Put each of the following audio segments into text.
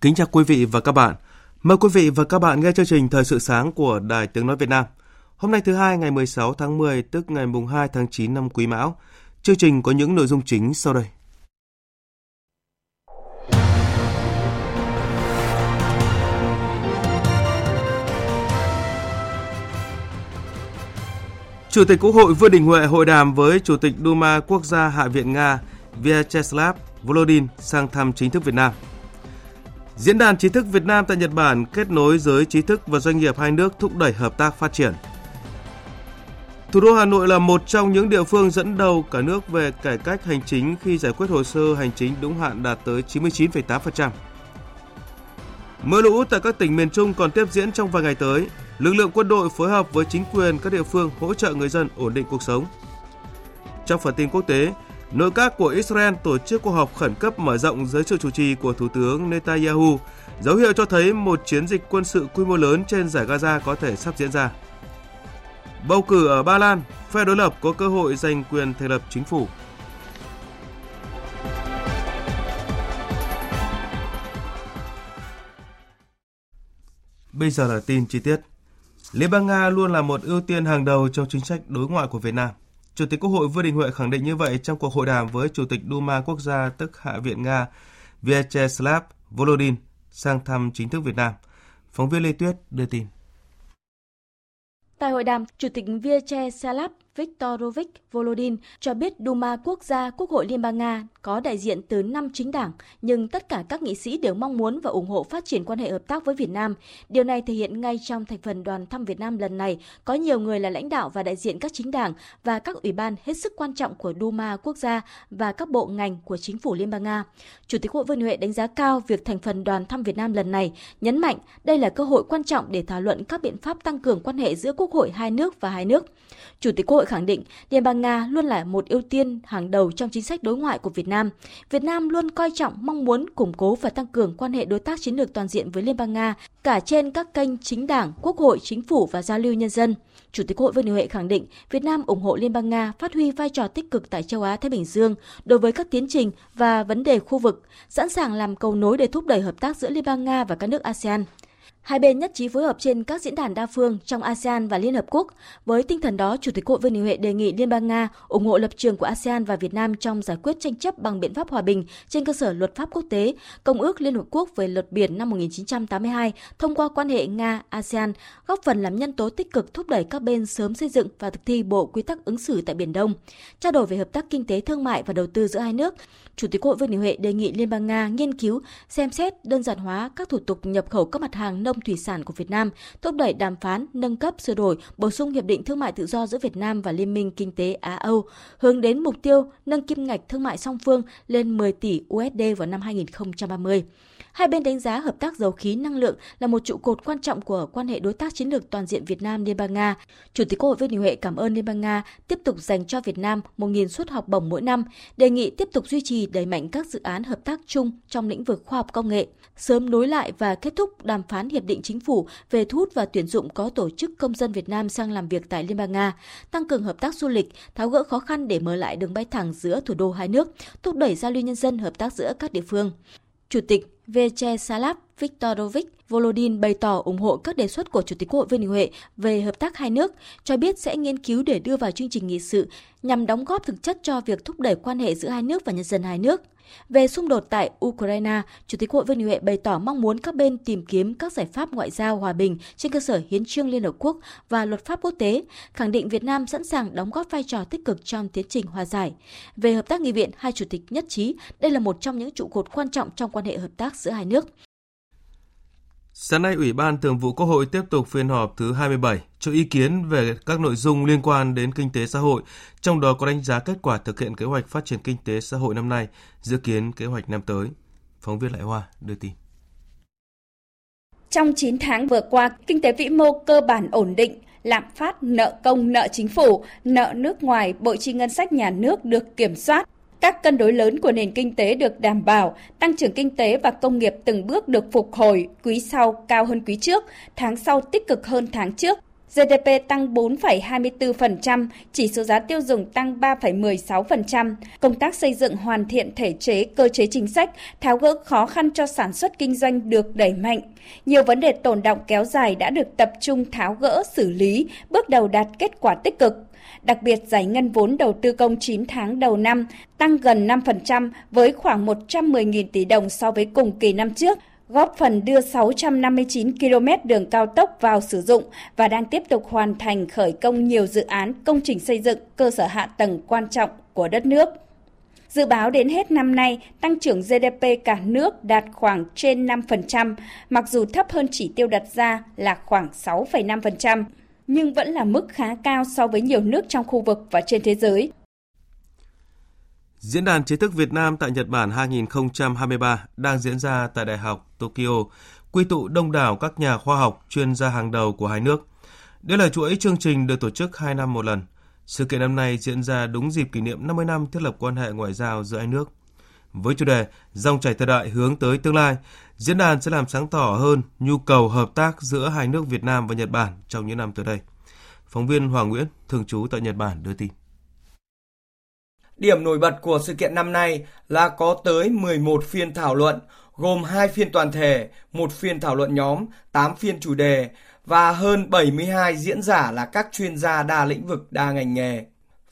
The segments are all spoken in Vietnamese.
Kính chào quý vị và các bạn. Mời quý vị và các bạn nghe chương trình Thời sự sáng của Đài Tiếng Nói Việt Nam. Hôm nay thứ hai, ngày 16 tháng 10 tức ngày mùng 2 tháng 9 năm Quý Mão. Chương trình có những nội dung chính sau đây. Chủ tịch Quốc hội Vương Đình Huệ hội đàm với Chủ tịch Duma Quốc gia Hạ viện Nga Vyacheslav Volodin sang thăm chính thức Việt Nam. Diễn đàn trí thức Việt Nam tại Nhật Bản kết nối giới trí thức và doanh nghiệp hai nước thúc đẩy hợp tác phát triển. Thủ đô Hà Nội là một trong những địa phương dẫn đầu cả nước về cải cách hành chính khi giải quyết hồ sơ hành chính đúng hạn đạt tới 99,8%. Mưa lũ tại các tỉnh miền Trung còn tiếp diễn trong vài ngày tới. Lực lượng quân đội phối hợp với chính quyền các địa phương hỗ trợ người dân ổn định cuộc sống. Trong phần tin quốc tế, Nội các của Israel tổ chức cuộc họp khẩn cấp mở rộng dưới sự chủ trì của Thủ tướng Netanyahu, dấu hiệu cho thấy một chiến dịch quân sự quy mô lớn trên giải Gaza có thể sắp diễn ra. Bầu cử ở Ba Lan, phe đối lập có cơ hội giành quyền thành lập chính phủ. Bây giờ là tin chi tiết. Liên bang Nga luôn là một ưu tiên hàng đầu trong chính sách đối ngoại của Việt Nam. Chủ tịch Quốc hội Vương Đình Huệ khẳng định như vậy trong cuộc hội đàm với Chủ tịch Duma Quốc gia tức Hạ viện Nga Vyacheslav Volodin sang thăm chính thức Việt Nam. Phóng viên Lê Tuyết đưa tin. Tại hội đàm, Chủ tịch Vyacheslav Viktorovich Volodin cho biết Duma Quốc gia Quốc hội Liên bang Nga có đại diện từ năm chính đảng, nhưng tất cả các nghị sĩ đều mong muốn và ủng hộ phát triển quan hệ hợp tác với Việt Nam. Điều này thể hiện ngay trong thành phần đoàn thăm Việt Nam lần này, có nhiều người là lãnh đạo và đại diện các chính đảng và các ủy ban hết sức quan trọng của Duma Quốc gia và các bộ ngành của chính phủ Liên bang Nga. Chủ tịch Quốc hội Vương Huệ đánh giá cao việc thành phần đoàn thăm Việt Nam lần này, nhấn mạnh đây là cơ hội quan trọng để thảo luận các biện pháp tăng cường quan hệ giữa Quốc hội hai nước và hai nước. Chủ tịch Quốc hội khẳng định Liên bang Nga luôn là một ưu tiên hàng đầu trong chính sách đối ngoại của Việt Nam. Việt Nam luôn coi trọng mong muốn củng cố và tăng cường quan hệ đối tác chiến lược toàn diện với Liên bang Nga cả trên các kênh chính đảng, quốc hội, chính phủ và giao lưu nhân dân. Chủ tịch hội Vương Đình Huệ khẳng định Việt Nam ủng hộ Liên bang Nga phát huy vai trò tích cực tại châu Á Thái Bình Dương đối với các tiến trình và vấn đề khu vực, sẵn sàng làm cầu nối để thúc đẩy hợp tác giữa Liên bang Nga và các nước ASEAN. Hai bên nhất trí phối hợp trên các diễn đàn đa phương trong ASEAN và Liên Hợp Quốc. Với tinh thần đó, Chủ tịch hội Vương Đình Huệ đề nghị Liên bang Nga ủng hộ lập trường của ASEAN và Việt Nam trong giải quyết tranh chấp bằng biện pháp hòa bình trên cơ sở luật pháp quốc tế, Công ước Liên Hợp Quốc về luật biển năm 1982 thông qua quan hệ Nga-ASEAN, góp phần làm nhân tố tích cực thúc đẩy các bên sớm xây dựng và thực thi bộ quy tắc ứng xử tại Biển Đông. Trao đổi về hợp tác kinh tế thương mại và đầu tư giữa hai nước, Chủ tịch hội Vương Đình Huệ đề nghị Liên bang Nga nghiên cứu, xem xét đơn giản hóa các thủ tục nhập khẩu các mặt hàng nông thủy sản của Việt Nam, thúc đẩy đàm phán, nâng cấp, sửa đổi, bổ sung hiệp định thương mại tự do giữa Việt Nam và Liên minh Kinh tế Á-Âu, hướng đến mục tiêu nâng kim ngạch thương mại song phương lên 10 tỷ USD vào năm 2030. Hai bên đánh giá hợp tác dầu khí năng lượng là một trụ cột quan trọng của quan hệ đối tác chiến lược toàn diện Việt Nam Liên bang Nga. Chủ tịch Quốc hội Vương Đình Huệ cảm ơn Liên bang Nga tiếp tục dành cho Việt Nam 1.000 suất học bổng mỗi năm, đề nghị tiếp tục duy trì đẩy mạnh các dự án hợp tác chung trong lĩnh vực khoa học công nghệ, sớm nối lại và kết thúc đàm phán hiệp định chính phủ về thu hút và tuyển dụng có tổ chức công dân Việt Nam sang làm việc tại Liên bang Nga, tăng cường hợp tác du lịch, tháo gỡ khó khăn để mở lại đường bay thẳng giữa thủ đô hai nước, thúc đẩy giao lưu nhân dân hợp tác giữa các địa phương. Chủ tịch Vyacheslav Viktorovich Volodin bày tỏ ủng hộ các đề xuất của Chủ tịch Quốc hội Vương Đình Huệ về hợp tác hai nước, cho biết sẽ nghiên cứu để đưa vào chương trình nghị sự nhằm đóng góp thực chất cho việc thúc đẩy quan hệ giữa hai nước và nhân dân hai nước. Về xung đột tại Ukraine, Chủ tịch Quốc hội Vương Đình Huệ bày tỏ mong muốn các bên tìm kiếm các giải pháp ngoại giao hòa bình trên cơ sở hiến trương Liên Hợp Quốc và luật pháp quốc tế, khẳng định Việt Nam sẵn sàng đóng góp vai trò tích cực trong tiến trình hòa giải. Về hợp tác nghị viện, hai chủ tịch nhất trí đây là một trong những trụ cột quan trọng trong quan hệ hợp tác giữa hai nước. Sáng nay, Ủy ban Thường vụ Quốc hội tiếp tục phiên họp thứ 27 cho ý kiến về các nội dung liên quan đến kinh tế xã hội, trong đó có đánh giá kết quả thực hiện kế hoạch phát triển kinh tế xã hội năm nay, dự kiến kế hoạch năm tới. Phóng viên Lại Hoa đưa tin. Trong 9 tháng vừa qua, kinh tế vĩ mô cơ bản ổn định, lạm phát, nợ công, nợ chính phủ, nợ nước ngoài, bộ chi ngân sách nhà nước được kiểm soát, các cân đối lớn của nền kinh tế được đảm bảo, tăng trưởng kinh tế và công nghiệp từng bước được phục hồi, quý sau cao hơn quý trước, tháng sau tích cực hơn tháng trước. GDP tăng 4,24%, chỉ số giá tiêu dùng tăng 3,16%. Công tác xây dựng hoàn thiện thể chế, cơ chế chính sách, tháo gỡ khó khăn cho sản xuất kinh doanh được đẩy mạnh. Nhiều vấn đề tồn động kéo dài đã được tập trung tháo gỡ, xử lý, bước đầu đạt kết quả tích cực. Đặc biệt giải ngân vốn đầu tư công 9 tháng đầu năm tăng gần 5% với khoảng 110.000 tỷ đồng so với cùng kỳ năm trước, góp phần đưa 659 km đường cao tốc vào sử dụng và đang tiếp tục hoàn thành khởi công nhiều dự án công trình xây dựng cơ sở hạ tầng quan trọng của đất nước. Dự báo đến hết năm nay, tăng trưởng GDP cả nước đạt khoảng trên 5%, mặc dù thấp hơn chỉ tiêu đặt ra là khoảng 6,5% nhưng vẫn là mức khá cao so với nhiều nước trong khu vực và trên thế giới. Diễn đàn trí thức Việt Nam tại Nhật Bản 2023 đang diễn ra tại Đại học Tokyo, quy tụ đông đảo các nhà khoa học, chuyên gia hàng đầu của hai nước. Đây là chuỗi chương trình được tổ chức 2 năm một lần. Sự kiện năm nay diễn ra đúng dịp kỷ niệm 50 năm thiết lập quan hệ ngoại giao giữa hai nước. Với chủ đề Dòng chảy thời đại hướng tới tương lai, diễn đàn sẽ làm sáng tỏ hơn nhu cầu hợp tác giữa hai nước Việt Nam và Nhật Bản trong những năm tới đây. Phóng viên Hoàng Nguyễn, thường trú tại Nhật Bản đưa tin. Điểm nổi bật của sự kiện năm nay là có tới 11 phiên thảo luận, gồm 2 phiên toàn thể, một phiên thảo luận nhóm, 8 phiên chủ đề và hơn 72 diễn giả là các chuyên gia đa lĩnh vực, đa ngành nghề.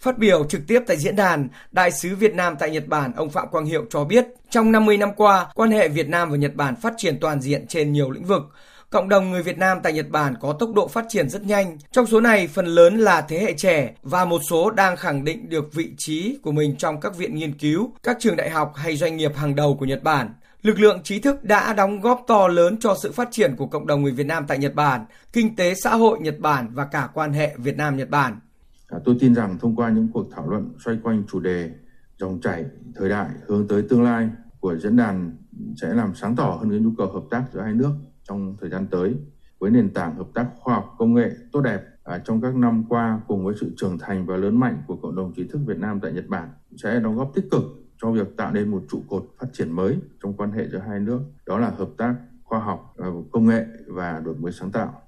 Phát biểu trực tiếp tại diễn đàn, Đại sứ Việt Nam tại Nhật Bản ông Phạm Quang Hiệu cho biết, trong 50 năm qua, quan hệ Việt Nam và Nhật Bản phát triển toàn diện trên nhiều lĩnh vực. Cộng đồng người Việt Nam tại Nhật Bản có tốc độ phát triển rất nhanh. Trong số này, phần lớn là thế hệ trẻ và một số đang khẳng định được vị trí của mình trong các viện nghiên cứu, các trường đại học hay doanh nghiệp hàng đầu của Nhật Bản. Lực lượng trí thức đã đóng góp to lớn cho sự phát triển của cộng đồng người Việt Nam tại Nhật Bản, kinh tế xã hội Nhật Bản và cả quan hệ Việt Nam-Nhật Bản. À, tôi tin rằng thông qua những cuộc thảo luận xoay quanh chủ đề dòng chảy thời đại hướng tới tương lai của diễn đàn sẽ làm sáng tỏ hơn cái nhu cầu hợp tác giữa hai nước trong thời gian tới với nền tảng hợp tác khoa học công nghệ tốt đẹp. À, trong các năm qua cùng với sự trưởng thành và lớn mạnh của cộng đồng trí thức Việt Nam tại Nhật Bản sẽ đóng góp tích cực cho việc tạo nên một trụ cột phát triển mới trong quan hệ giữa hai nước đó là hợp tác khoa học à, công nghệ và đổi mới sáng tạo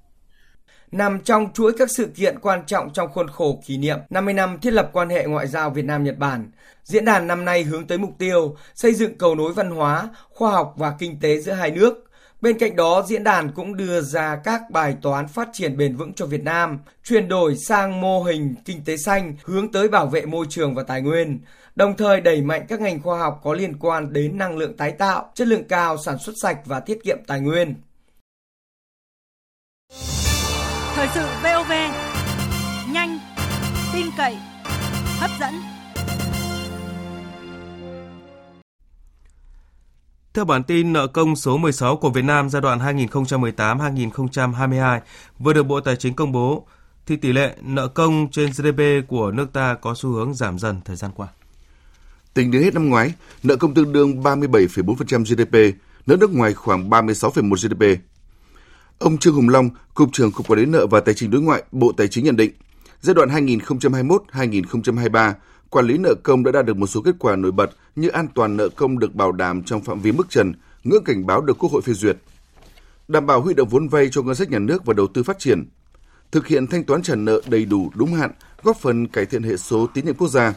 nằm trong chuỗi các sự kiện quan trọng trong khuôn khổ kỷ niệm 50 năm thiết lập quan hệ ngoại giao Việt Nam Nhật Bản. Diễn đàn năm nay hướng tới mục tiêu xây dựng cầu nối văn hóa, khoa học và kinh tế giữa hai nước. Bên cạnh đó, diễn đàn cũng đưa ra các bài toán phát triển bền vững cho Việt Nam, chuyển đổi sang mô hình kinh tế xanh hướng tới bảo vệ môi trường và tài nguyên, đồng thời đẩy mạnh các ngành khoa học có liên quan đến năng lượng tái tạo, chất lượng cao, sản xuất sạch và tiết kiệm tài nguyên. Thời sự VOV nhanh, tin cậy, hấp dẫn. Theo bản tin nợ công số 16 của Việt Nam giai đoạn 2018-2022 vừa được Bộ Tài chính công bố, thì tỷ lệ nợ công trên GDP của nước ta có xu hướng giảm dần thời gian qua. Tính đến hết năm ngoái, nợ công tương đương 37,4% GDP, nợ nước ngoài khoảng 36,1 GDP. Ông Trương Hùng Long, Cục trưởng Cục Quản lý nợ và Tài chính đối ngoại, Bộ Tài chính nhận định, giai đoạn 2021-2023, quản lý nợ công đã đạt được một số kết quả nổi bật như an toàn nợ công được bảo đảm trong phạm vi mức trần, ngưỡng cảnh báo được Quốc hội phê duyệt, đảm bảo huy động vốn vay cho ngân sách nhà nước và đầu tư phát triển, thực hiện thanh toán trả nợ đầy đủ đúng hạn, góp phần cải thiện hệ số tín nhiệm quốc gia.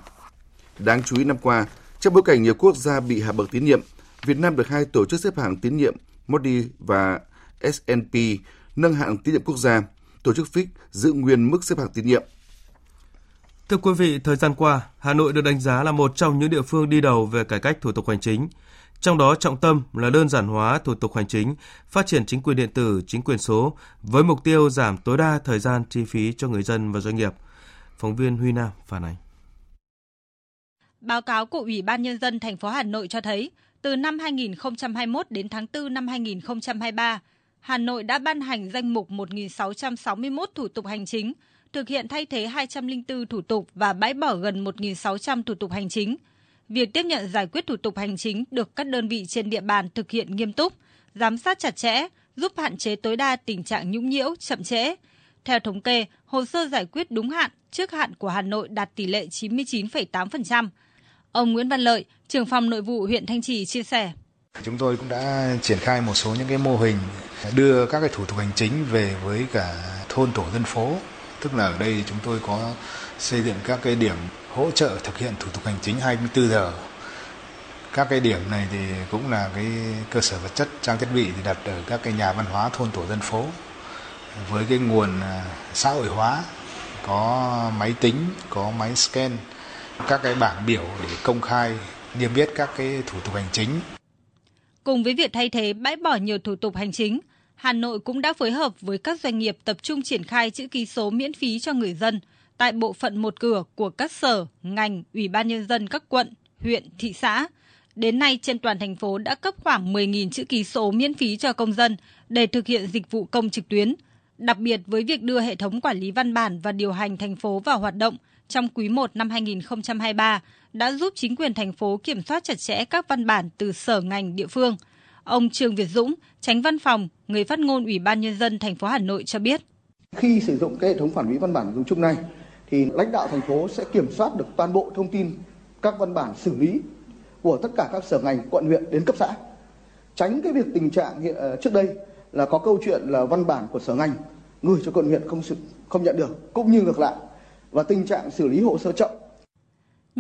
Đáng chú ý năm qua, trong bối cảnh nhiều quốc gia bị hạ bậc tín nhiệm, Việt Nam được hai tổ chức xếp hạng tín nhiệm Moody và S&P nâng hạng tín nhiệm quốc gia. Tổ chức Fitch giữ nguyên mức xếp hạng tín nhiệm. Thưa quý vị, thời gian qua, Hà Nội được đánh giá là một trong những địa phương đi đầu về cải cách thủ tục hành chính. Trong đó trọng tâm là đơn giản hóa thủ tục hành chính, phát triển chính quyền điện tử, chính quyền số với mục tiêu giảm tối đa thời gian chi phí cho người dân và doanh nghiệp. Phóng viên Huy Nam phản ánh. Báo cáo của Ủy ban nhân dân thành phố Hà Nội cho thấy, từ năm 2021 đến tháng 4 năm 2023, Hà Nội đã ban hành danh mục 1.661 thủ tục hành chính, thực hiện thay thế 204 thủ tục và bãi bỏ gần 1.600 thủ tục hành chính. Việc tiếp nhận giải quyết thủ tục hành chính được các đơn vị trên địa bàn thực hiện nghiêm túc, giám sát chặt chẽ, giúp hạn chế tối đa tình trạng nhũng nhiễu, chậm trễ. Theo thống kê, hồ sơ giải quyết đúng hạn, trước hạn của Hà Nội đạt tỷ lệ 99,8%. Ông Nguyễn Văn Lợi, trưởng phòng nội vụ huyện Thanh Trì chia sẻ. Chúng tôi cũng đã triển khai một số những cái mô hình, đưa các cái thủ tục hành chính về với cả thôn tổ dân phố. Tức là ở đây chúng tôi có xây dựng các cái điểm hỗ trợ thực hiện thủ tục hành chính 24 giờ. Các cái điểm này thì cũng là cái cơ sở vật chất, trang thiết bị thì đặt ở các cái nhà văn hóa thôn tổ dân phố. Với cái nguồn à, xã hội hóa, có máy tính, có máy scan, các cái bảng biểu để công khai, niêm yết các cái thủ tục hành chính cùng với việc thay thế bãi bỏ nhiều thủ tục hành chính Hà Nội cũng đã phối hợp với các doanh nghiệp tập trung triển khai chữ ký số miễn phí cho người dân tại bộ phận một cửa của các sở, ngành, ủy ban nhân dân các quận, huyện, thị xã. Đến nay trên toàn thành phố đã cấp khoảng 10.000 chữ ký số miễn phí cho công dân để thực hiện dịch vụ công trực tuyến. Đặc biệt với việc đưa hệ thống quản lý văn bản và điều hành thành phố vào hoạt động trong quý 1 năm 2023 đã giúp chính quyền thành phố kiểm soát chặt chẽ các văn bản từ sở ngành địa phương – Ông Trương Việt Dũng, tránh văn phòng, người phát ngôn Ủy ban nhân dân thành phố Hà Nội cho biết. Khi sử dụng cái hệ thống quản lý văn bản dùng chung này thì lãnh đạo thành phố sẽ kiểm soát được toàn bộ thông tin các văn bản xử lý của tất cả các sở ngành, quận huyện đến cấp xã. Tránh cái việc tình trạng hiện, ờ, trước đây là có câu chuyện là văn bản của sở ngành gửi cho quận huyện không không nhận được cũng như ngược lại và tình trạng xử lý hồ sơ chậm.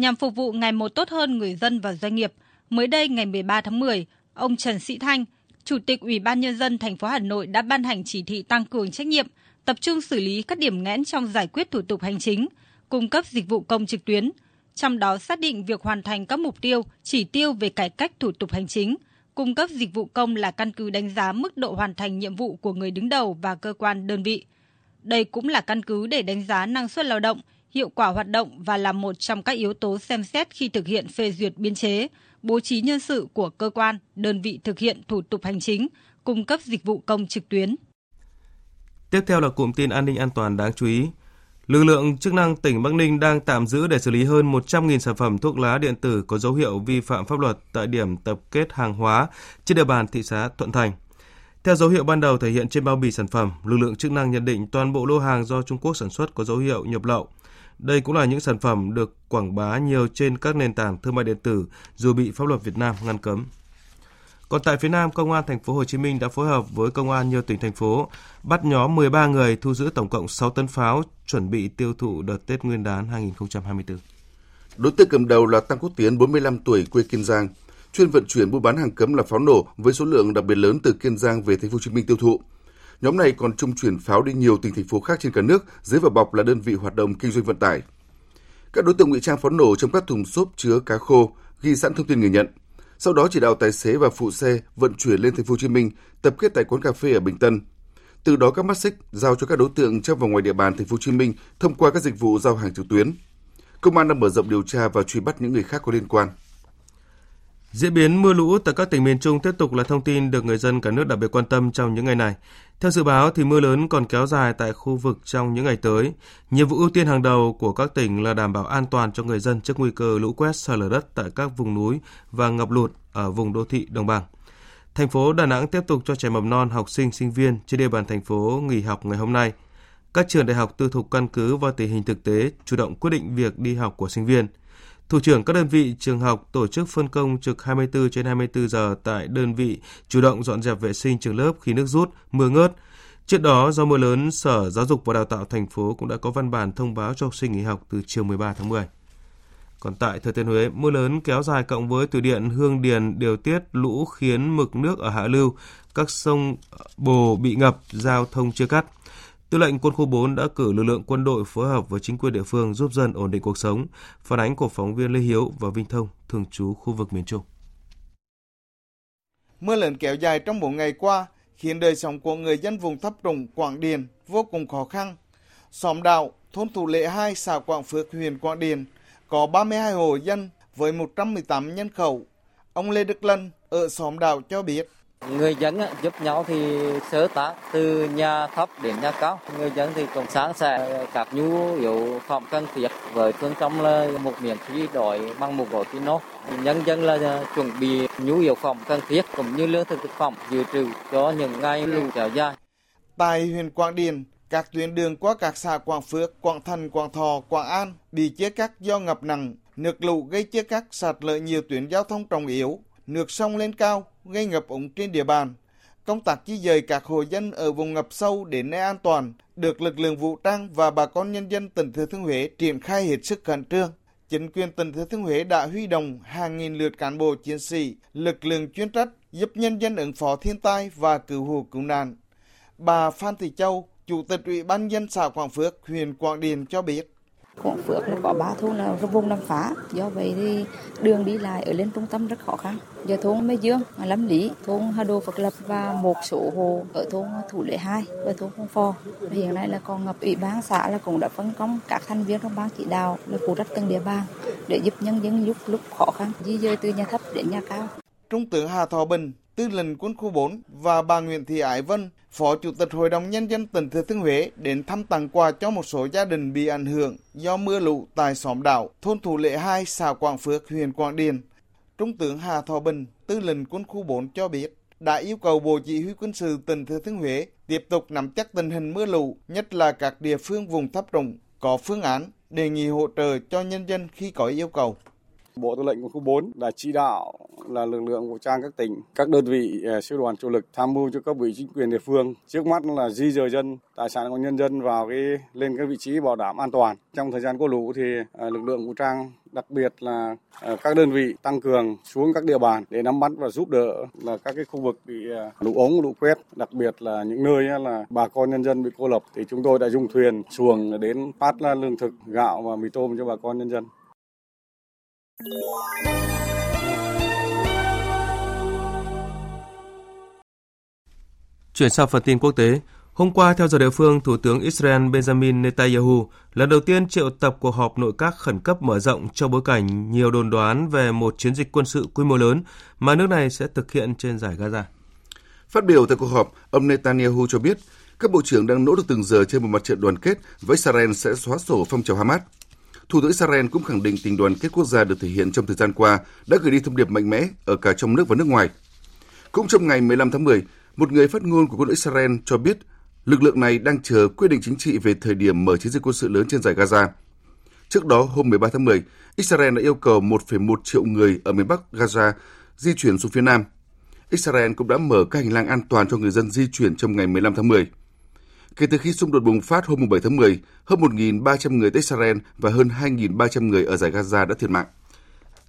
Nhằm phục vụ ngày một tốt hơn người dân và doanh nghiệp, mới đây ngày 13 tháng 10, ông Trần Sĩ Thanh, Chủ tịch Ủy ban nhân dân thành phố Hà Nội đã ban hành chỉ thị tăng cường trách nhiệm, tập trung xử lý các điểm nghẽn trong giải quyết thủ tục hành chính, cung cấp dịch vụ công trực tuyến, trong đó xác định việc hoàn thành các mục tiêu, chỉ tiêu về cải cách thủ tục hành chính, cung cấp dịch vụ công là căn cứ đánh giá mức độ hoàn thành nhiệm vụ của người đứng đầu và cơ quan đơn vị. Đây cũng là căn cứ để đánh giá năng suất lao động, hiệu quả hoạt động và là một trong các yếu tố xem xét khi thực hiện phê duyệt biên chế, bố trí nhân sự của cơ quan, đơn vị thực hiện thủ tục hành chính, cung cấp dịch vụ công trực tuyến. Tiếp theo là cụm tin an ninh an toàn đáng chú ý. Lực lượng chức năng tỉnh Bắc Ninh đang tạm giữ để xử lý hơn 100.000 sản phẩm thuốc lá điện tử có dấu hiệu vi phạm pháp luật tại điểm tập kết hàng hóa trên địa bàn thị xã Thuận Thành. Theo dấu hiệu ban đầu thể hiện trên bao bì sản phẩm, lực lượng chức năng nhận định toàn bộ lô hàng do Trung Quốc sản xuất có dấu hiệu nhập lậu. Đây cũng là những sản phẩm được quảng bá nhiều trên các nền tảng thương mại điện tử dù bị pháp luật Việt Nam ngăn cấm. Còn tại phía Nam, Công an thành phố Hồ Chí Minh đã phối hợp với công an nhiều tỉnh thành phố bắt nhóm 13 người thu giữ tổng cộng 6 tấn pháo chuẩn bị tiêu thụ đợt Tết Nguyên đán 2024. Đối tượng cầm đầu là Tăng Quốc Tiến, 45 tuổi, quê Kiên Giang, chuyên vận chuyển buôn bán hàng cấm là pháo nổ với số lượng đặc biệt lớn từ Kiên Giang về thành phố Hồ Chí Minh tiêu thụ. Nhóm này còn trung chuyển pháo đi nhiều tỉnh thành phố khác trên cả nước dưới vỏ bọc là đơn vị hoạt động kinh doanh vận tải. Các đối tượng ngụy trang pháo nổ trong các thùng xốp chứa cá khô, ghi sẵn thông tin người nhận. Sau đó chỉ đạo tài xế và phụ xe vận chuyển lên thành phố Hồ Chí Minh, tập kết tại quán cà phê ở Bình Tân. Từ đó các mắt xích giao cho các đối tượng trong và ngoài địa bàn thành phố Hồ Chí Minh thông qua các dịch vụ giao hàng trực tuyến. Công an đang mở rộng điều tra và truy bắt những người khác có liên quan. Diễn biến mưa lũ tại các tỉnh miền Trung tiếp tục là thông tin được người dân cả nước đặc biệt quan tâm trong những ngày này. Theo dự báo thì mưa lớn còn kéo dài tại khu vực trong những ngày tới. Nhiệm vụ ưu tiên hàng đầu của các tỉnh là đảm bảo an toàn cho người dân trước nguy cơ lũ quét sạt lở đất tại các vùng núi và ngập lụt ở vùng đô thị đồng bằng. Thành phố Đà Nẵng tiếp tục cho trẻ mầm non, học sinh, sinh viên trên địa bàn thành phố nghỉ học ngày hôm nay. Các trường đại học tư thục căn cứ vào tình hình thực tế chủ động quyết định việc đi học của sinh viên – Thủ trưởng các đơn vị trường học tổ chức phân công trực 24 trên 24 giờ tại đơn vị chủ động dọn dẹp vệ sinh trường lớp khi nước rút, mưa ngớt. Trước đó, do mưa lớn, Sở Giáo dục và Đào tạo thành phố cũng đã có văn bản thông báo cho học sinh nghỉ học từ chiều 13 tháng 10. Còn tại Thừa Thiên Huế, mưa lớn kéo dài cộng với thủy điện Hương Điền điều tiết lũ khiến mực nước ở hạ lưu các sông Bồ bị ngập, giao thông chưa cắt. Tư lệnh quân khu 4 đã cử lực lượng quân đội phối hợp với chính quyền địa phương giúp dân ổn định cuộc sống. Phản ánh của phóng viên Lê Hiếu và Vinh Thông, thường trú khu vực miền Trung. Mưa lớn kéo dài trong một ngày qua khiến đời sống của người dân vùng thấp trũng Quảng Điền vô cùng khó khăn. Xóm đạo, thôn Thủ Lệ 2, xã Quảng Phước, huyện Quảng Điền có 32 hộ dân với 118 nhân khẩu. Ông Lê Đức Lân ở xóm đạo cho biết. Người dân giúp nhau thì sơ tán từ nhà thấp đến nhà cao. Người dân thì cũng sáng sẻ ờ, các nhu yếu phẩm cần thiết với phương châm là một miệng khí đổi bằng một gói pino. Nhân dân là ờ, chuẩn bị nhu yếu phẩm cần thiết cũng như lương thực thực phẩm dự trữ cho những ngày lũ kéo dài. Tại huyện Quảng Điền, các tuyến đường qua các xã Quảng Phước, Quảng Thành, Quảng Thọ, Quảng An bị chia cắt do ngập nặng, nước lũ gây chia cắt sạt lở nhiều tuyến giao thông trọng yếu, nước sông lên cao gây ngập úng trên địa bàn. Công tác di dời các hộ dân ở vùng ngập sâu đến nơi an toàn được lực lượng vũ trang và bà con nhân dân tỉnh Thừa Thiên Huế triển khai hết sức khẩn trương. Chính quyền tỉnh Thừa Thiên Huế đã huy động hàng nghìn lượt cán bộ chiến sĩ, lực lượng chuyên trách giúp nhân dân ứng phó thiên tai và cứu hộ cứu nạn. Bà Phan Thị Châu, Chủ tịch Ủy ban dân xã Quảng Phước, huyện Quảng Điền cho biết. Quảng Phước là có ba thôn là vùng đầm phá, do vậy thì đường đi lại ở lên trung tâm rất khó khăn. Giờ thôn Mê Dương, Lâm Lý, thôn Hà Đô Phật Lập và một số hồ ở thôn Thủ Lệ 2 và thôn Phong Phò. Hiện nay là còn ngập ủy ban xã là cũng đã phân công các thành viên trong ban chỉ đạo là phụ trách từng địa bàn để giúp nhân dân lúc lúc khó khăn di dời từ nhà thấp đến nhà cao. Trung tướng Hà Thọ Bình, tư lệnh quân khu 4 và bà Nguyễn Thị Ái Vân, Phó Chủ tịch Hội đồng Nhân dân tỉnh Thừa Thiên Huế đến thăm tặng quà cho một số gia đình bị ảnh hưởng do mưa lũ tại xóm đảo, thôn Thủ Lệ 2, xã Quảng Phước, huyện Quảng Điền. Trung tướng Hà Thọ Bình, tư lệnh quân khu 4 cho biết, đã yêu cầu Bộ Chỉ huy quân sự tỉnh Thừa Thiên Huế tiếp tục nắm chắc tình hình mưa lũ, nhất là các địa phương vùng thấp trũng, có phương án đề nghị hỗ trợ cho nhân dân khi có yêu cầu. Bộ Tư lệnh Quân khu 4 đã chỉ đạo là lực lượng vũ trang các tỉnh, các đơn vị à, sư đoàn chủ lực tham mưu cho các ủy chính quyền địa phương. Trước mắt là di dời dân, tài sản của nhân dân vào cái lên các vị trí bảo đảm an toàn. Trong thời gian có lũ thì à, lực lượng vũ trang đặc biệt là à, các đơn vị tăng cường xuống các địa bàn để nắm bắt và giúp đỡ là các cái khu vực bị lũ ống, lũ quét, đặc biệt là những nơi là bà con nhân dân bị cô lập thì chúng tôi đã dùng thuyền xuồng đến phát lương thực, gạo và mì tôm cho bà con nhân dân. Chuyển sang phần tin quốc tế, hôm qua theo giờ địa phương, Thủ tướng Israel Benjamin Netanyahu lần đầu tiên triệu tập cuộc họp nội các khẩn cấp mở rộng trong bối cảnh nhiều đồn đoán về một chiến dịch quân sự quy mô lớn mà nước này sẽ thực hiện trên giải Gaza. Phát biểu tại cuộc họp, ông Netanyahu cho biết các bộ trưởng đang nỗ lực từng giờ trên một mặt trận đoàn kết với Israel sẽ xóa sổ phong trào Hamas. Thủ tướng Israel cũng khẳng định tình đoàn kết quốc gia được thể hiện trong thời gian qua đã gửi đi thông điệp mạnh mẽ ở cả trong nước và nước ngoài. Cũng trong ngày 15 tháng 10, một người phát ngôn của quân đội Israel cho biết lực lượng này đang chờ quyết định chính trị về thời điểm mở chiến dịch quân sự lớn trên giải Gaza. Trước đó, hôm 13 tháng 10, Israel đã yêu cầu 1,1 triệu người ở miền Bắc Gaza di chuyển xuống phía Nam. Israel cũng đã mở các hành lang an toàn cho người dân di chuyển trong ngày 15 tháng 10. Kể từ khi xung đột bùng phát hôm 7 tháng 10, hơn 1.300 người tại Israel và hơn 2.300 người ở giải Gaza đã thiệt mạng.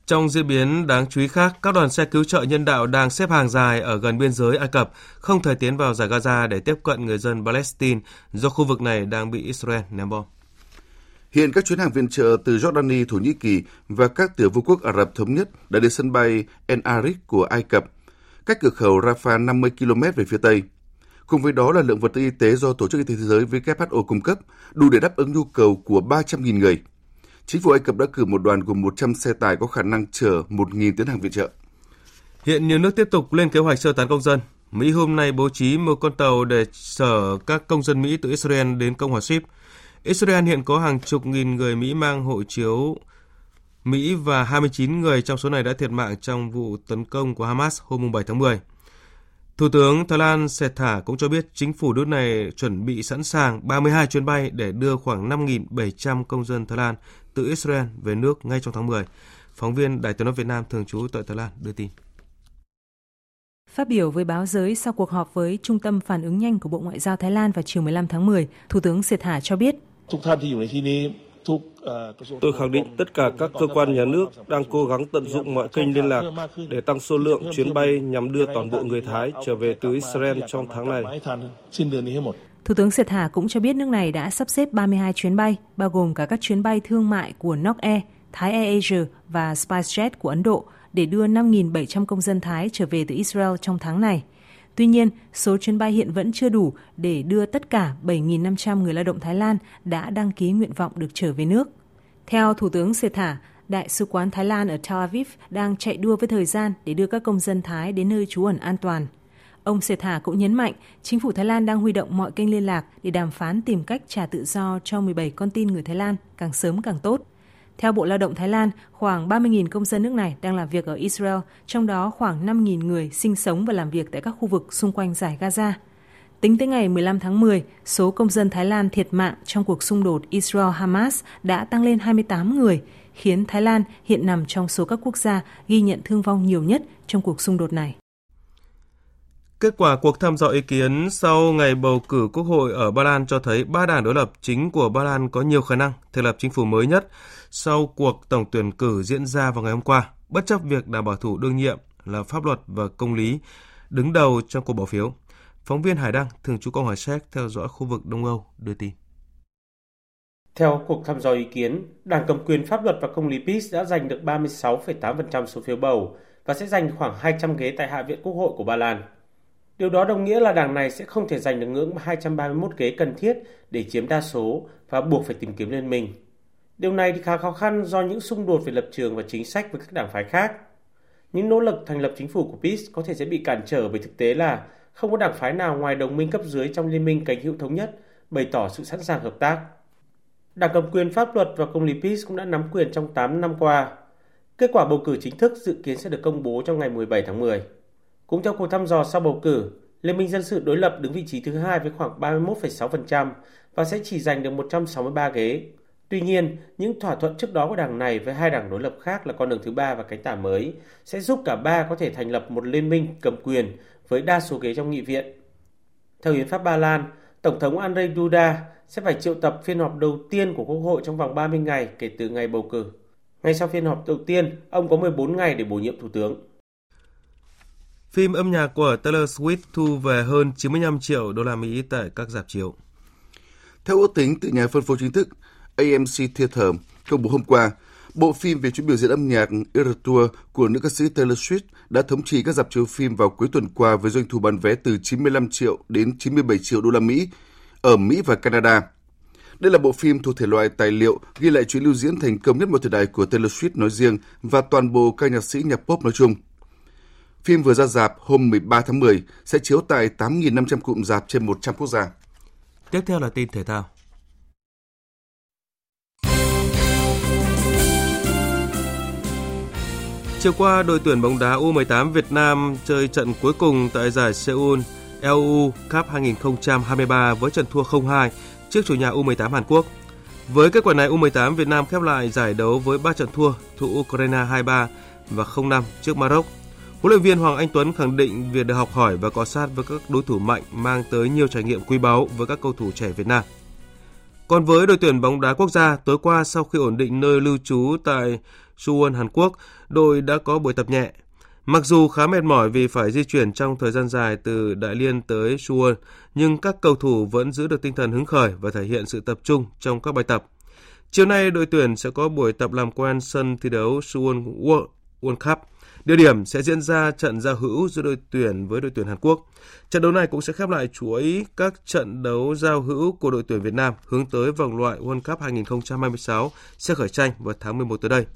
Trong diễn biến đáng chú ý khác, các đoàn xe cứu trợ nhân đạo đang xếp hàng dài ở gần biên giới Ai Cập, không thể tiến vào giải Gaza để tiếp cận người dân Palestine do khu vực này đang bị Israel ném bom. Hiện các chuyến hàng viện trợ từ Jordani, Thổ Nhĩ Kỳ và các tiểu vương quốc Ả Rập Thống Nhất đã đến sân bay El Arish của Ai Cập, cách cửa khẩu Rafah 50 km về phía tây. Cùng với đó là lượng vật tư y tế do Tổ chức Y tế Thế giới WHO cung cấp, đủ để đáp ứng nhu cầu của 300.000 người. Chính phủ Ai Cập đã cử một đoàn gồm 100 xe tải có khả năng chở 1.000 tấn hàng viện trợ. Hiện nhiều nước tiếp tục lên kế hoạch sơ tán công dân. Mỹ hôm nay bố trí một con tàu để chở các công dân Mỹ từ Israel đến Cộng hòa Ship. Israel hiện có hàng chục nghìn người Mỹ mang hộ chiếu Mỹ và 29 người trong số này đã thiệt mạng trong vụ tấn công của Hamas hôm 7 tháng 10. Thủ tướng Thái Lan Sethar cũng cho biết chính phủ nước này chuẩn bị sẵn sàng 32 chuyến bay để đưa khoảng 5.700 công dân Thái Lan từ Israel về nước ngay trong tháng 10. Phóng viên Đài tiếng nói Việt Nam thường trú tại Thái Lan đưa tin. Phát biểu với báo giới sau cuộc họp với Trung tâm Phản ứng nhanh của Bộ Ngoại giao Thái Lan vào chiều 15 tháng 10, Thủ tướng Sethar cho biết Tôi khẳng định tất cả các cơ quan nhà nước đang cố gắng tận dụng mọi kênh liên lạc để tăng số lượng chuyến bay nhằm đưa toàn bộ người Thái trở về từ Israel trong tháng này. Thủ tướng Sethar cũng cho biết nước này đã sắp xếp 32 chuyến bay, bao gồm cả các chuyến bay thương mại của Nok Air, Thái Air Asia và SpiceJet của Ấn Độ để đưa 5.700 công dân Thái trở về từ Israel trong tháng này. Tuy nhiên, số chuyến bay hiện vẫn chưa đủ để đưa tất cả 7.500 người lao động Thái Lan đã đăng ký nguyện vọng được trở về nước. Theo Thủ tướng Sethar, Đại sứ quán Thái Lan ở Tel Aviv đang chạy đua với thời gian để đưa các công dân Thái đến nơi trú ẩn an toàn. Ông Sethar cũng nhấn mạnh, chính phủ Thái Lan đang huy động mọi kênh liên lạc để đàm phán tìm cách trả tự do cho 17 con tin người Thái Lan, càng sớm càng tốt. Theo Bộ Lao động Thái Lan, khoảng 30.000 công dân nước này đang làm việc ở Israel, trong đó khoảng 5.000 người sinh sống và làm việc tại các khu vực xung quanh giải Gaza. Tính tới ngày 15 tháng 10, số công dân Thái Lan thiệt mạng trong cuộc xung đột Israel-Hamas đã tăng lên 28 người, khiến Thái Lan hiện nằm trong số các quốc gia ghi nhận thương vong nhiều nhất trong cuộc xung đột này. Kết quả cuộc thăm dò ý kiến sau ngày bầu cử quốc hội ở Ba Lan cho thấy ba đảng đối lập chính của Ba Lan có nhiều khả năng thành lập chính phủ mới nhất sau cuộc tổng tuyển cử diễn ra vào ngày hôm qua, bất chấp việc đảng bảo thủ đương nhiệm là pháp luật và công lý đứng đầu trong cuộc bỏ phiếu. Phóng viên Hải Đăng, thường trú Cộng hòa Séc theo dõi khu vực Đông Âu đưa tin. Theo cuộc thăm dò ý kiến, Đảng cầm quyền pháp luật và công lý PiS đã giành được 36,8% số phiếu bầu và sẽ giành khoảng 200 ghế tại Hạ viện Quốc hội của Ba Lan. Điều đó đồng nghĩa là đảng này sẽ không thể giành được ngưỡng 231 ghế cần thiết để chiếm đa số và buộc phải tìm kiếm liên minh. Điều này thì khá khó khăn do những xung đột về lập trường và chính sách với các đảng phái khác. Những nỗ lực thành lập chính phủ của PiS có thể sẽ bị cản trở bởi thực tế là không có đảng phái nào ngoài đồng minh cấp dưới trong liên minh cánh hữu thống nhất bày tỏ sự sẵn sàng hợp tác. Đảng cầm quyền pháp luật và công lý PiS cũng đã nắm quyền trong 8 năm qua. Kết quả bầu cử chính thức dự kiến sẽ được công bố trong ngày 17 tháng 10. Cũng theo cuộc thăm dò sau bầu cử, Liên minh Dân sự đối lập đứng vị trí thứ hai với khoảng 31,6% và sẽ chỉ giành được 163 ghế. Tuy nhiên, những thỏa thuận trước đó của đảng này với hai đảng đối lập khác là con đường thứ ba và cánh tả mới sẽ giúp cả ba có thể thành lập một liên minh cầm quyền với đa số ghế trong nghị viện. Theo hiến pháp Ba Lan, Tổng thống Andrzej Duda sẽ phải triệu tập phiên họp đầu tiên của Quốc hội trong vòng 30 ngày kể từ ngày bầu cử. Ngay sau phiên họp đầu tiên, ông có 14 ngày để bổ nhiệm thủ tướng. Phim âm nhạc của Taylor Swift thu về hơn 95 triệu đô la Mỹ tại các dạp chiếu. Theo ước tính từ nhà phân phối chính thức, AMC Theater công bố hôm qua, bộ phim về chuyến biểu diễn âm nhạc Eras Tour của nữ ca sĩ Taylor Swift đã thống trị các dạp chiếu phim vào cuối tuần qua với doanh thu bán vé từ 95 triệu đến 97 triệu đô la Mỹ ở Mỹ và Canada. Đây là bộ phim thuộc thể loại tài liệu ghi lại chuyến lưu diễn thành công nhất một thời đại của Taylor Swift nói riêng và toàn bộ các nhạc sĩ nhạc pop nói chung. Phim vừa ra dạp hôm 13 tháng 10 sẽ chiếu tại 8.500 cụm dạp trên 100 quốc gia. Tiếp theo là tin thể thao. Chiều qua, đội tuyển bóng đá U18 Việt Nam chơi trận cuối cùng tại giải Seoul LU Cup 2023 với trận thua 0-2 trước chủ nhà U18 Hàn Quốc. Với kết quả này, U18 Việt Nam khép lại giải đấu với 3 trận thua, thua Ukraine 2-3 và 0-5 trước Maroc. Huấn luyện viên Hoàng Anh Tuấn khẳng định việc được học hỏi và cọ sát với các đối thủ mạnh mang tới nhiều trải nghiệm quý báu với các cầu thủ trẻ Việt Nam. Còn với đội tuyển bóng đá quốc gia, tối qua sau khi ổn định nơi lưu trú tại Suwon, Hàn Quốc, đội đã có buổi tập nhẹ. Mặc dù khá mệt mỏi vì phải di chuyển trong thời gian dài từ Đại Liên tới Suwon, nhưng các cầu thủ vẫn giữ được tinh thần hứng khởi và thể hiện sự tập trung trong các bài tập. Chiều nay, đội tuyển sẽ có buổi tập làm quen sân thi đấu Suwon World, Cup. Địa điểm sẽ diễn ra trận giao hữu giữa đội tuyển với đội tuyển Hàn Quốc. Trận đấu này cũng sẽ khép lại chuỗi các trận đấu giao hữu của đội tuyển Việt Nam hướng tới vòng loại World Cup 2026 sẽ khởi tranh vào tháng 11 tới đây.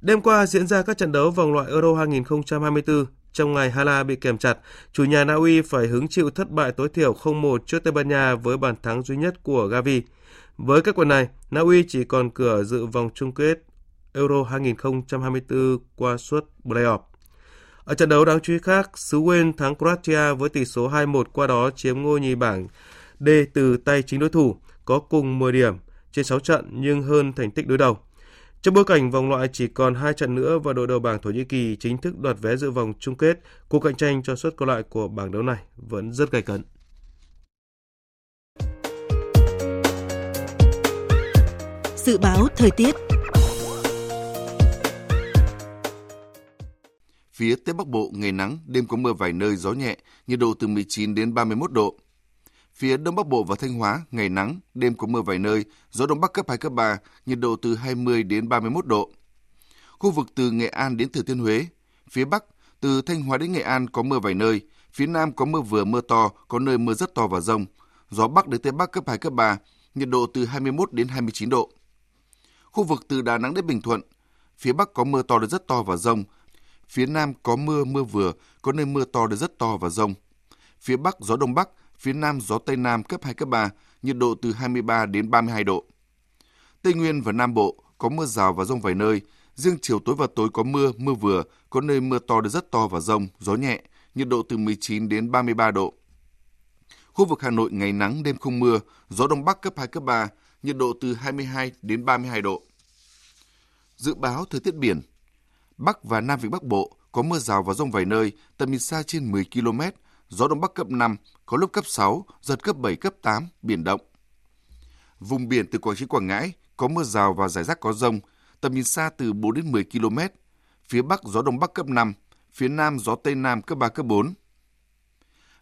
Đêm qua diễn ra các trận đấu vòng loại Euro 2024. Trong ngày Hala bị kèm chặt, chủ nhà Na Uy phải hứng chịu thất bại tối thiểu 0-1 trước Tây Ban Nha với bàn thắng duy nhất của Gavi. Với kết quả này, Na Uy chỉ còn cửa dự vòng chung kết Euro 2024 qua suốt playoff. Ở trận đấu đáng chú ý khác, xứ Wales thắng Croatia với tỷ số 2-1 qua đó chiếm ngôi nhì bảng D từ tay chính đối thủ, có cùng 10 điểm trên 6 trận nhưng hơn thành tích đối đầu. Trong bối cảnh vòng loại chỉ còn 2 trận nữa và đội đầu bảng Thổ Nhĩ Kỳ chính thức đoạt vé dự vòng chung kết, cuộc cạnh tranh cho suất còn lại của bảng đấu này vẫn rất gay cấn. Dự báo thời tiết Phía Tây Bắc Bộ ngày nắng, đêm có mưa vài nơi, gió nhẹ, nhiệt độ từ 19 đến 31 độ. Phía Đông Bắc Bộ và Thanh Hóa, ngày nắng, đêm có mưa vài nơi, gió Đông Bắc cấp 2, cấp 3, nhiệt độ từ 20 đến 31 độ. Khu vực từ Nghệ An đến Thừa Thiên Huế, phía Bắc, từ Thanh Hóa đến Nghệ An có mưa vài nơi, phía Nam có mưa vừa mưa to, có nơi mưa rất to và rông. Gió Bắc đến Tây Bắc cấp 2, cấp 3, nhiệt độ từ 21 đến 29 độ. Khu vực từ Đà Nẵng đến Bình Thuận, phía Bắc có mưa to đến rất to và rông, phía Nam có mưa mưa vừa, có nơi mưa to đến rất to và rông. Phía Bắc gió Đông Bắc, phía Nam gió Tây Nam cấp 2, cấp 3, nhiệt độ từ 23 đến 32 độ. Tây Nguyên và Nam Bộ có mưa rào và rông vài nơi, riêng chiều tối và tối có mưa, mưa vừa, có nơi mưa to đến rất to và rông, gió nhẹ, nhiệt độ từ 19 đến 33 độ. Khu vực Hà Nội ngày nắng, đêm không mưa, gió Đông Bắc cấp 2, cấp 3, nhiệt độ từ 22 đến 32 độ. Dự báo thời tiết biển, Bắc và Nam Vịnh Bắc Bộ có mưa rào và rông vài nơi, tầm nhìn xa trên 10 km, gió Đông Bắc cấp 5, có lúc cấp 6, giật cấp 7, cấp 8, biển động. Vùng biển từ Quảng Trị Quảng Ngãi có mưa rào và rải rác có rông, tầm nhìn xa từ 4 đến 10 km, phía Bắc gió Đông Bắc cấp 5, phía Nam gió Tây Nam cấp 3, cấp 4.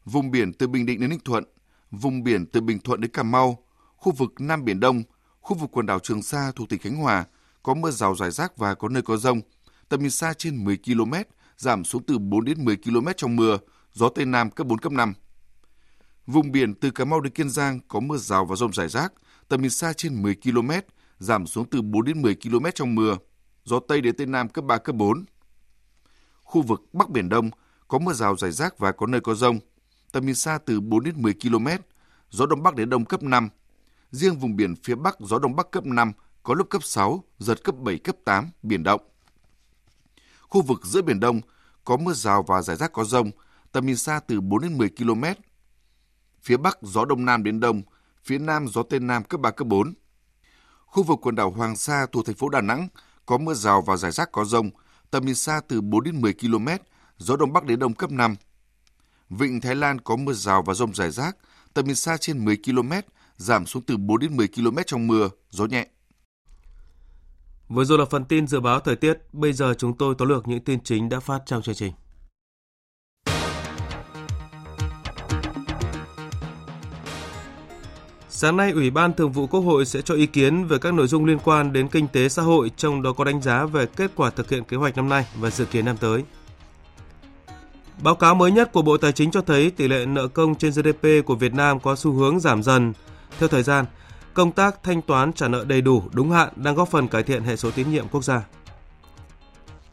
Vùng biển từ Bình Định đến Ninh Thuận, vùng biển từ Bình Thuận đến Cà Mau, khu vực Nam Biển Đông, khu vực quần đảo Trường Sa thuộc tỉnh Khánh Hòa có mưa rào rải rác và có nơi có rông, tầm nhìn xa trên 10 km, giảm xuống từ 4 đến 10 km trong mưa, gió Tây Nam cấp 4, cấp 5. Vùng biển từ Cà Mau đến Kiên Giang có mưa rào và rông rải rác, tầm nhìn xa trên 10 km, giảm xuống từ 4 đến 10 km trong mưa, gió Tây đến Tây Nam cấp 3, cấp 4. Khu vực Bắc Biển Đông có mưa rào rải rác và có nơi có rông, tầm nhìn xa từ 4 đến 10 km, gió Đông Bắc đến Đông cấp 5. Riêng vùng biển phía Bắc gió Đông Bắc cấp 5, có lúc cấp 6, giật cấp 7, cấp 8, biển động. Khu vực giữa Biển Đông có mưa rào và rải rác có rông, tầm nhìn xa từ 4 đến 10 km. Phía Bắc gió Đông Nam đến Đông, phía Nam gió Tây Nam cấp 3, cấp 4. Khu vực quần đảo Hoàng Sa thuộc thành phố Đà Nẵng có mưa rào và rải rác có rông, tầm nhìn xa từ 4 đến 10 km, gió Đông Bắc đến Đông cấp 5. Vịnh Thái Lan có mưa rào và rông rải rác, tầm nhìn xa trên 10 km, giảm xuống từ 4 đến 10 km trong mưa, gió nhẹ. Vừa rồi là phần tin dự báo thời tiết, bây giờ chúng tôi tóm lược những tin chính đã phát trong chương trình. Sáng nay, Ủy ban Thường vụ Quốc hội sẽ cho ý kiến về các nội dung liên quan đến kinh tế xã hội, trong đó có đánh giá về kết quả thực hiện kế hoạch năm nay và dự kiến năm tới. Báo cáo mới nhất của Bộ Tài chính cho thấy tỷ lệ nợ công trên GDP của Việt Nam có xu hướng giảm dần. Theo thời gian, công tác thanh toán trả nợ đầy đủ, đúng hạn đang góp phần cải thiện hệ số tín nhiệm quốc gia.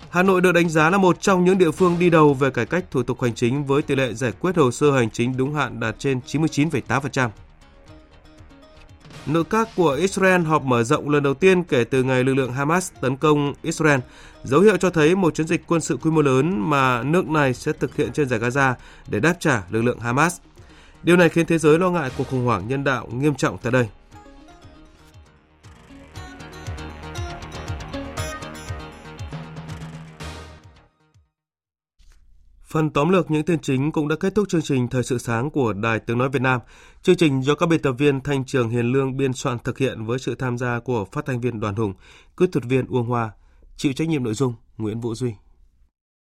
Hà Nội được đánh giá là một trong những địa phương đi đầu về cải cách thủ tục hành chính với tỷ lệ giải quyết hồ sơ hành chính đúng hạn đạt trên 99,8%. Nội các của Israel họp mở rộng lần đầu tiên kể từ ngày lực lượng Hamas tấn công Israel, dấu hiệu cho thấy một chiến dịch quân sự quy mô lớn mà nước này sẽ thực hiện trên giải Gaza để đáp trả lực lượng Hamas. Điều này khiến thế giới lo ngại cuộc khủng hoảng nhân đạo nghiêm trọng tại đây. Phần tóm lược những tin chính cũng đã kết thúc chương trình Thời sự sáng của Đài Tiếng Nói Việt Nam. Chương trình do các biên tập viên Thanh Trường Hiền Lương biên soạn thực hiện với sự tham gia của phát thanh viên Đoàn Hùng, kỹ thuật viên Uông Hoa, chịu trách nhiệm nội dung Nguyễn Vũ Duy.